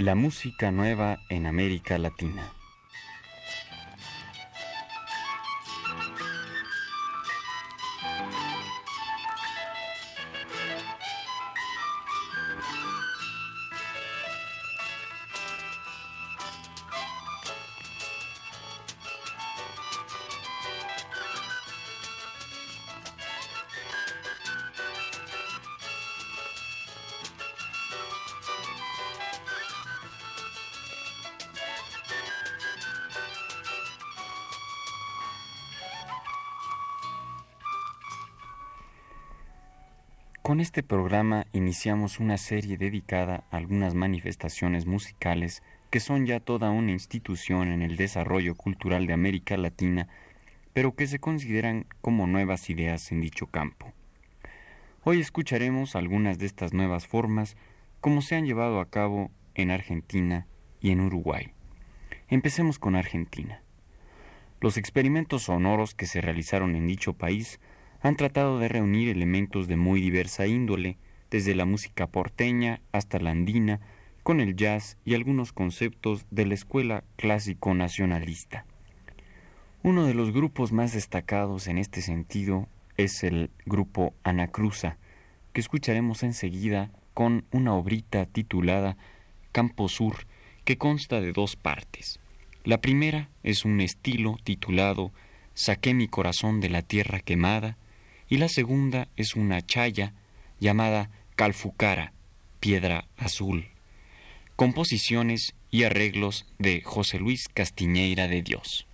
La música nueva en América Latina. Con este programa iniciamos una serie dedicada a algunas manifestaciones musicales que son ya toda una institución en el desarrollo cultural de América Latina, pero que se consideran como nuevas ideas en dicho campo. Hoy escucharemos algunas de estas nuevas formas como se han llevado a cabo en Argentina y en Uruguay. Empecemos con Argentina. Los experimentos sonoros que se realizaron en dicho país han tratado de reunir elementos de muy diversa índole, desde la música porteña hasta la andina, con el jazz y algunos conceptos de la escuela clásico nacionalista. Uno de los grupos más destacados en este sentido es el grupo Anacruza, que escucharemos enseguida con una obrita titulada Campo Sur, que consta de dos partes. La primera es un estilo titulado Saqué mi corazón de la tierra quemada, y la segunda es una chaya llamada Calfucara, piedra azul. Composiciones y arreglos de José Luis Castiñeira de Dios.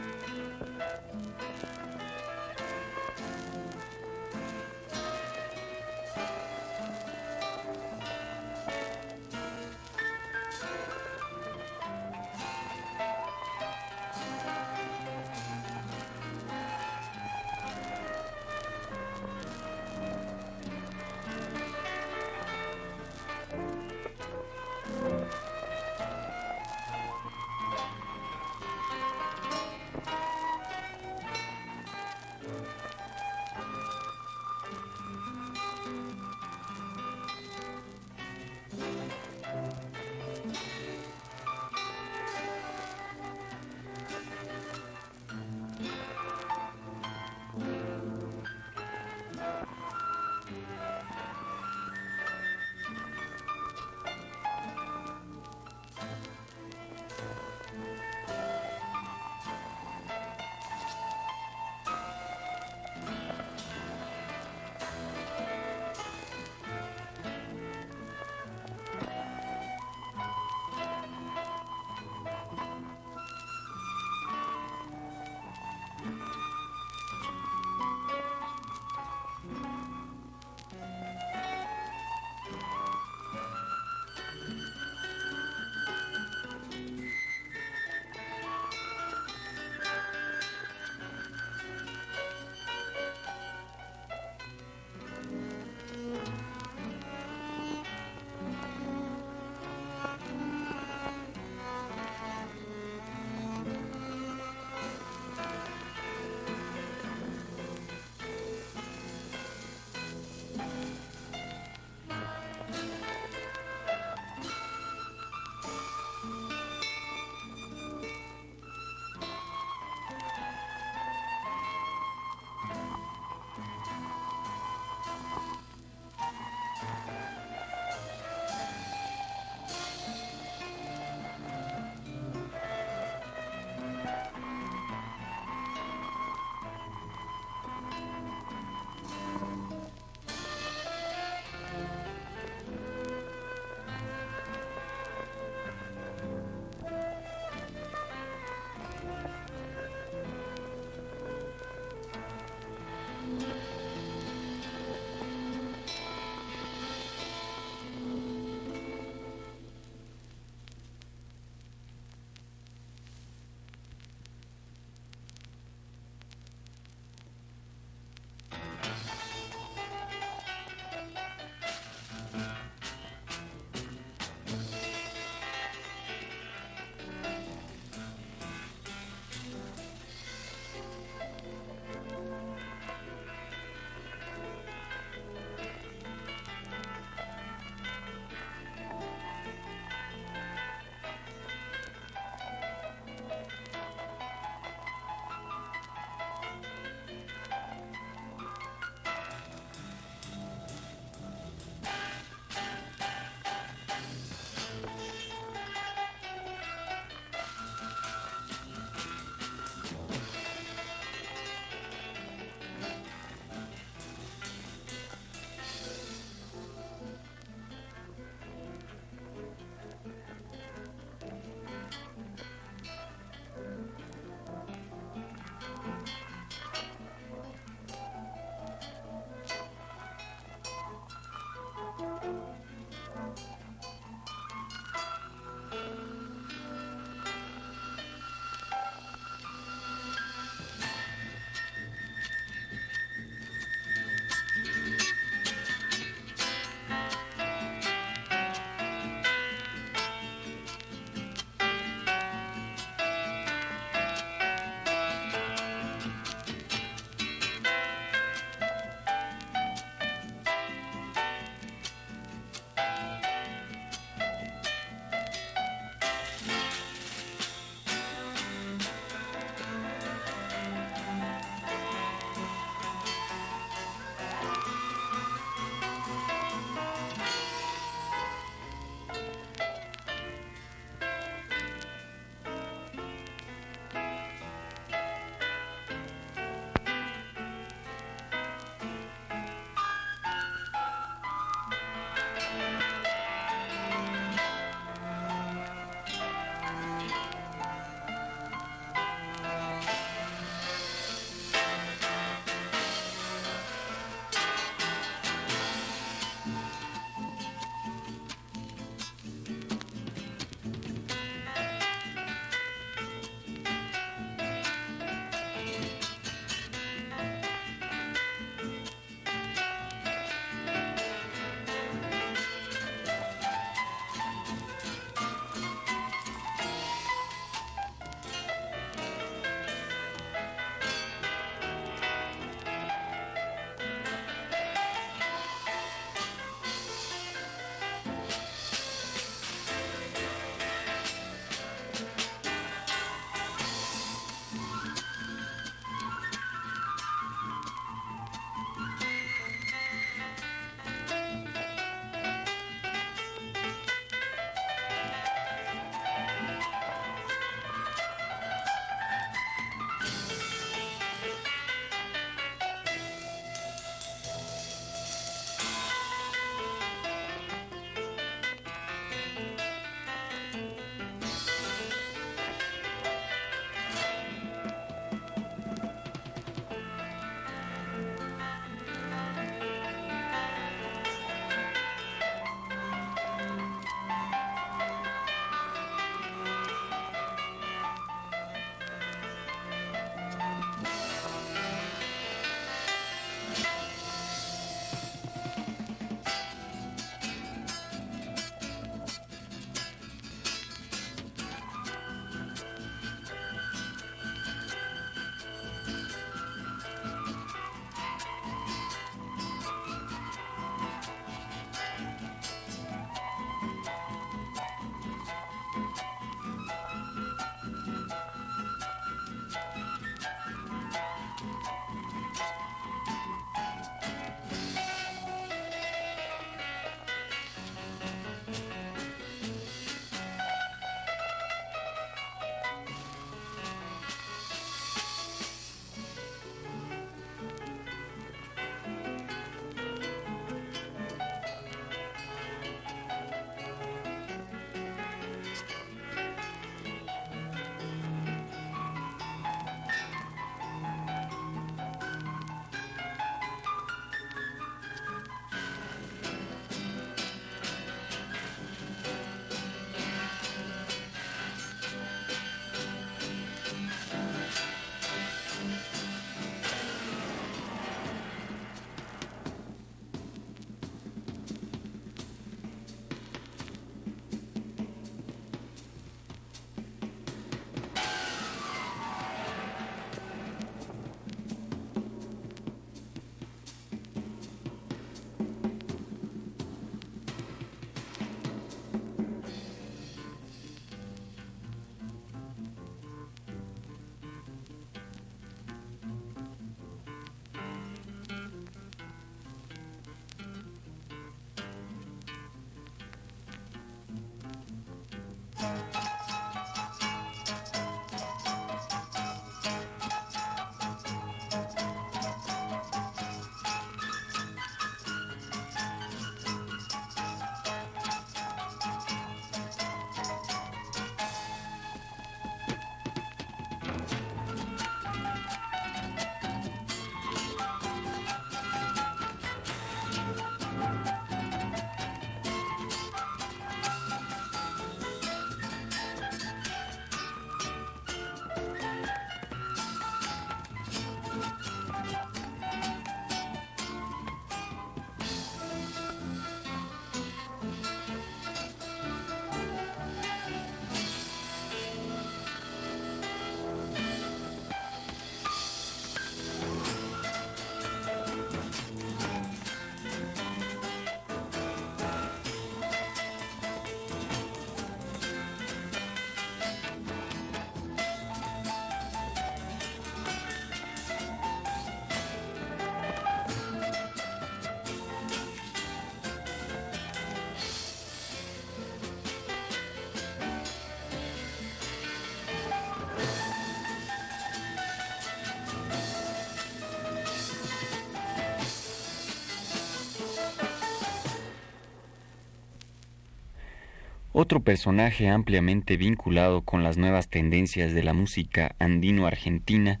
Otro personaje ampliamente vinculado con las nuevas tendencias de la música andino-argentina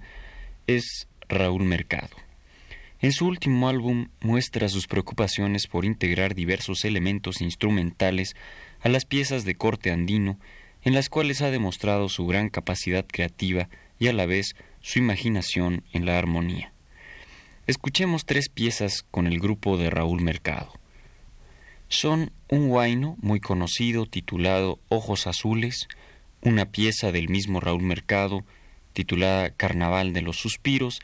es Raúl Mercado. En su último álbum muestra sus preocupaciones por integrar diversos elementos instrumentales a las piezas de corte andino, en las cuales ha demostrado su gran capacidad creativa y a la vez su imaginación en la armonía. Escuchemos tres piezas con el grupo de Raúl Mercado son un guaino muy conocido titulado Ojos Azules, una pieza del mismo Raúl Mercado titulada Carnaval de los Suspiros,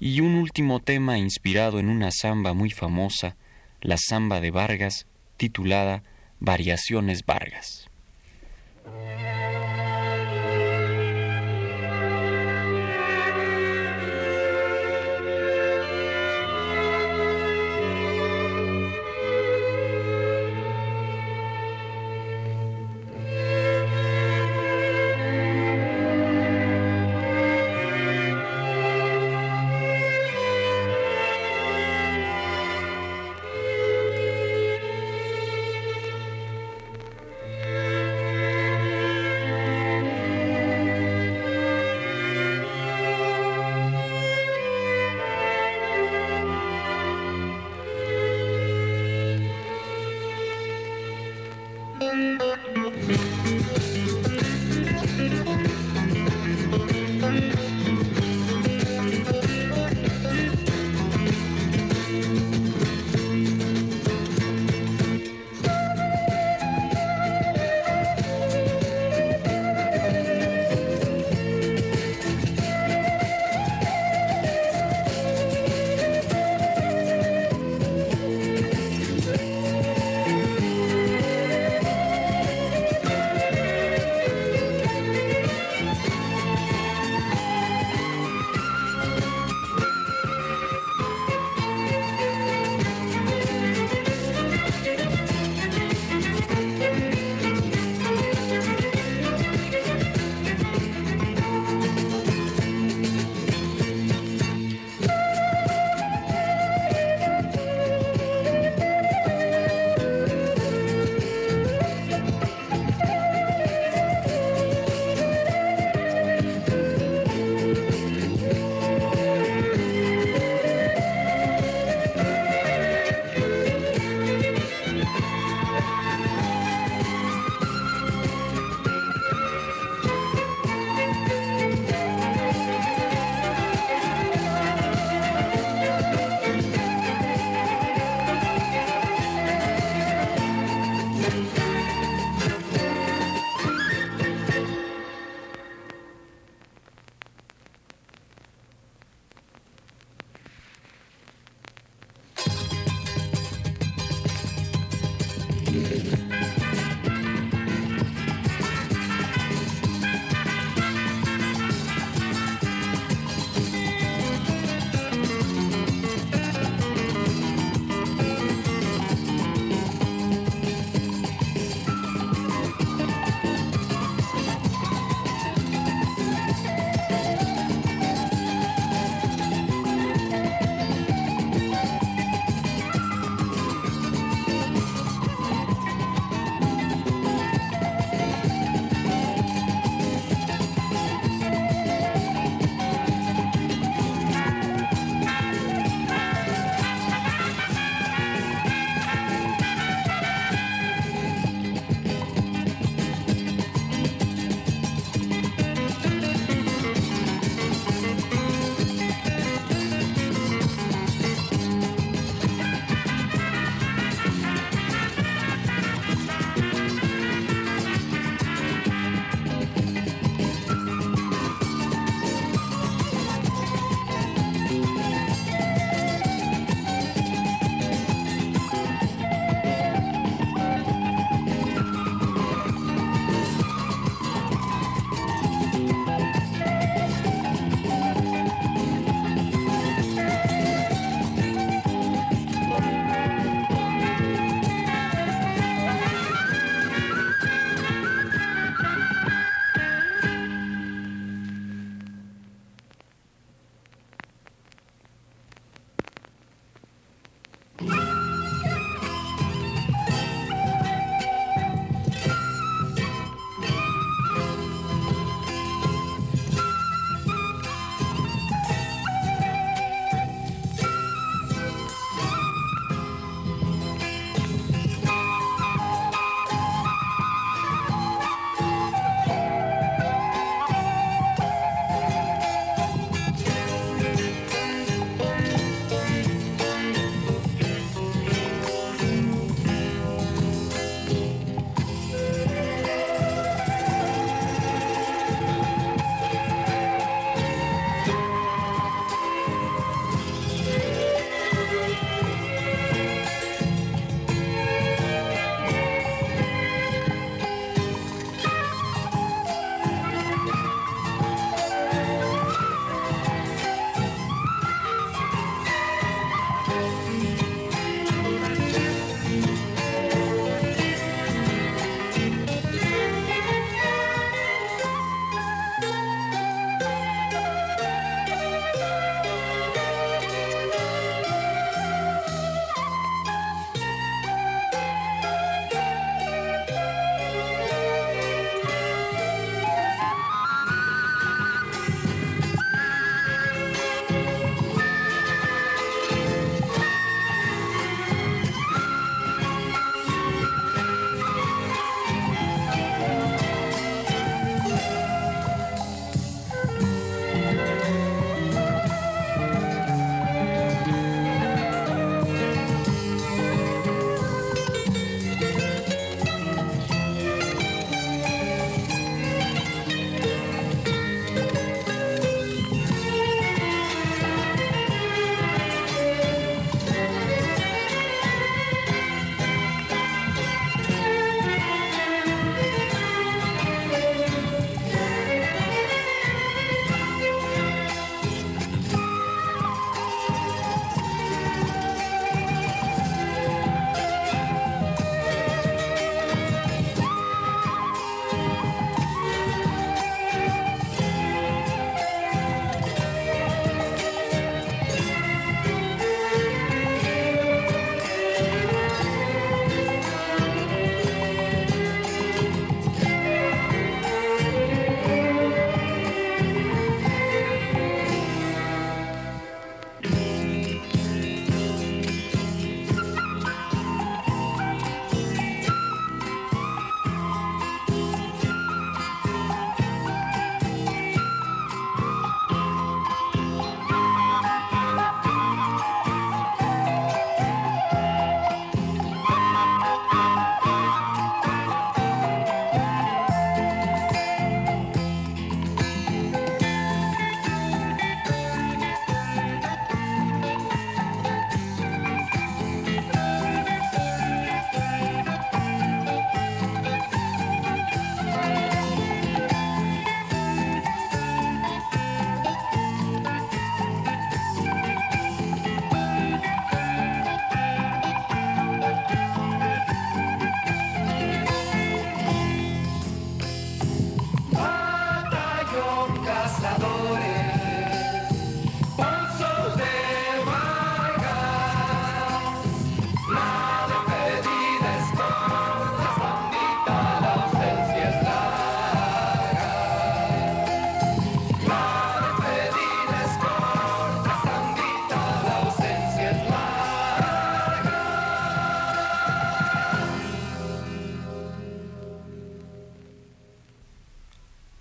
y un último tema inspirado en una samba muy famosa, la samba de Vargas, titulada Variaciones Vargas.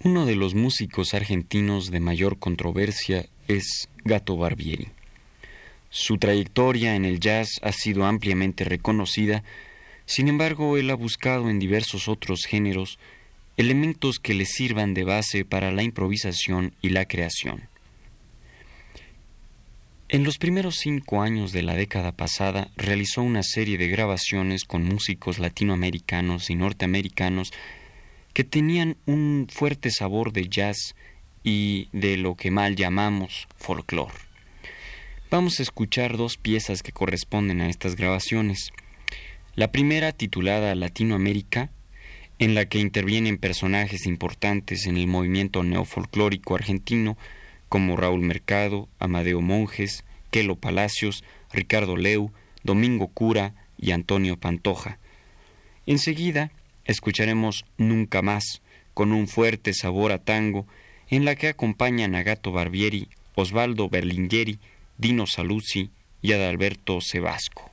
Uno de los músicos argentinos de mayor controversia es Gato Barbieri. Su trayectoria en el jazz ha sido ampliamente reconocida, sin embargo él ha buscado en diversos otros géneros elementos que le sirvan de base para la improvisación y la creación. En los primeros cinco años de la década pasada realizó una serie de grabaciones con músicos latinoamericanos y norteamericanos que tenían un fuerte sabor de jazz y de lo que mal llamamos folclore. Vamos a escuchar dos piezas que corresponden a estas grabaciones. La primera, titulada Latinoamérica, en la que intervienen personajes importantes en el movimiento neofolclórico argentino, como Raúl Mercado, Amadeo Monjes, Quelo Palacios, Ricardo Leu, Domingo Cura y Antonio Pantoja. Enseguida escucharemos Nunca más, con un fuerte sabor a tango, en la que acompañan a Gato Barbieri, Osvaldo Berlingeri, Dino Saluzzi y Adalberto Sebasco.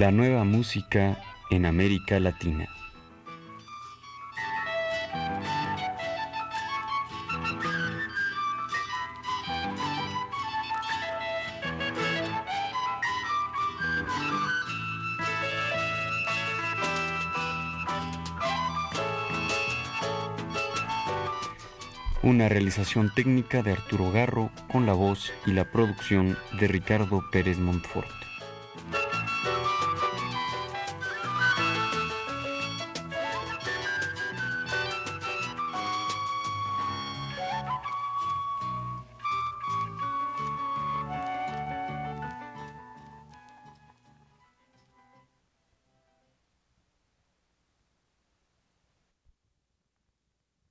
La nueva música en América Latina. Una realización técnica de Arturo Garro con la voz y la producción de Ricardo Pérez Montfort.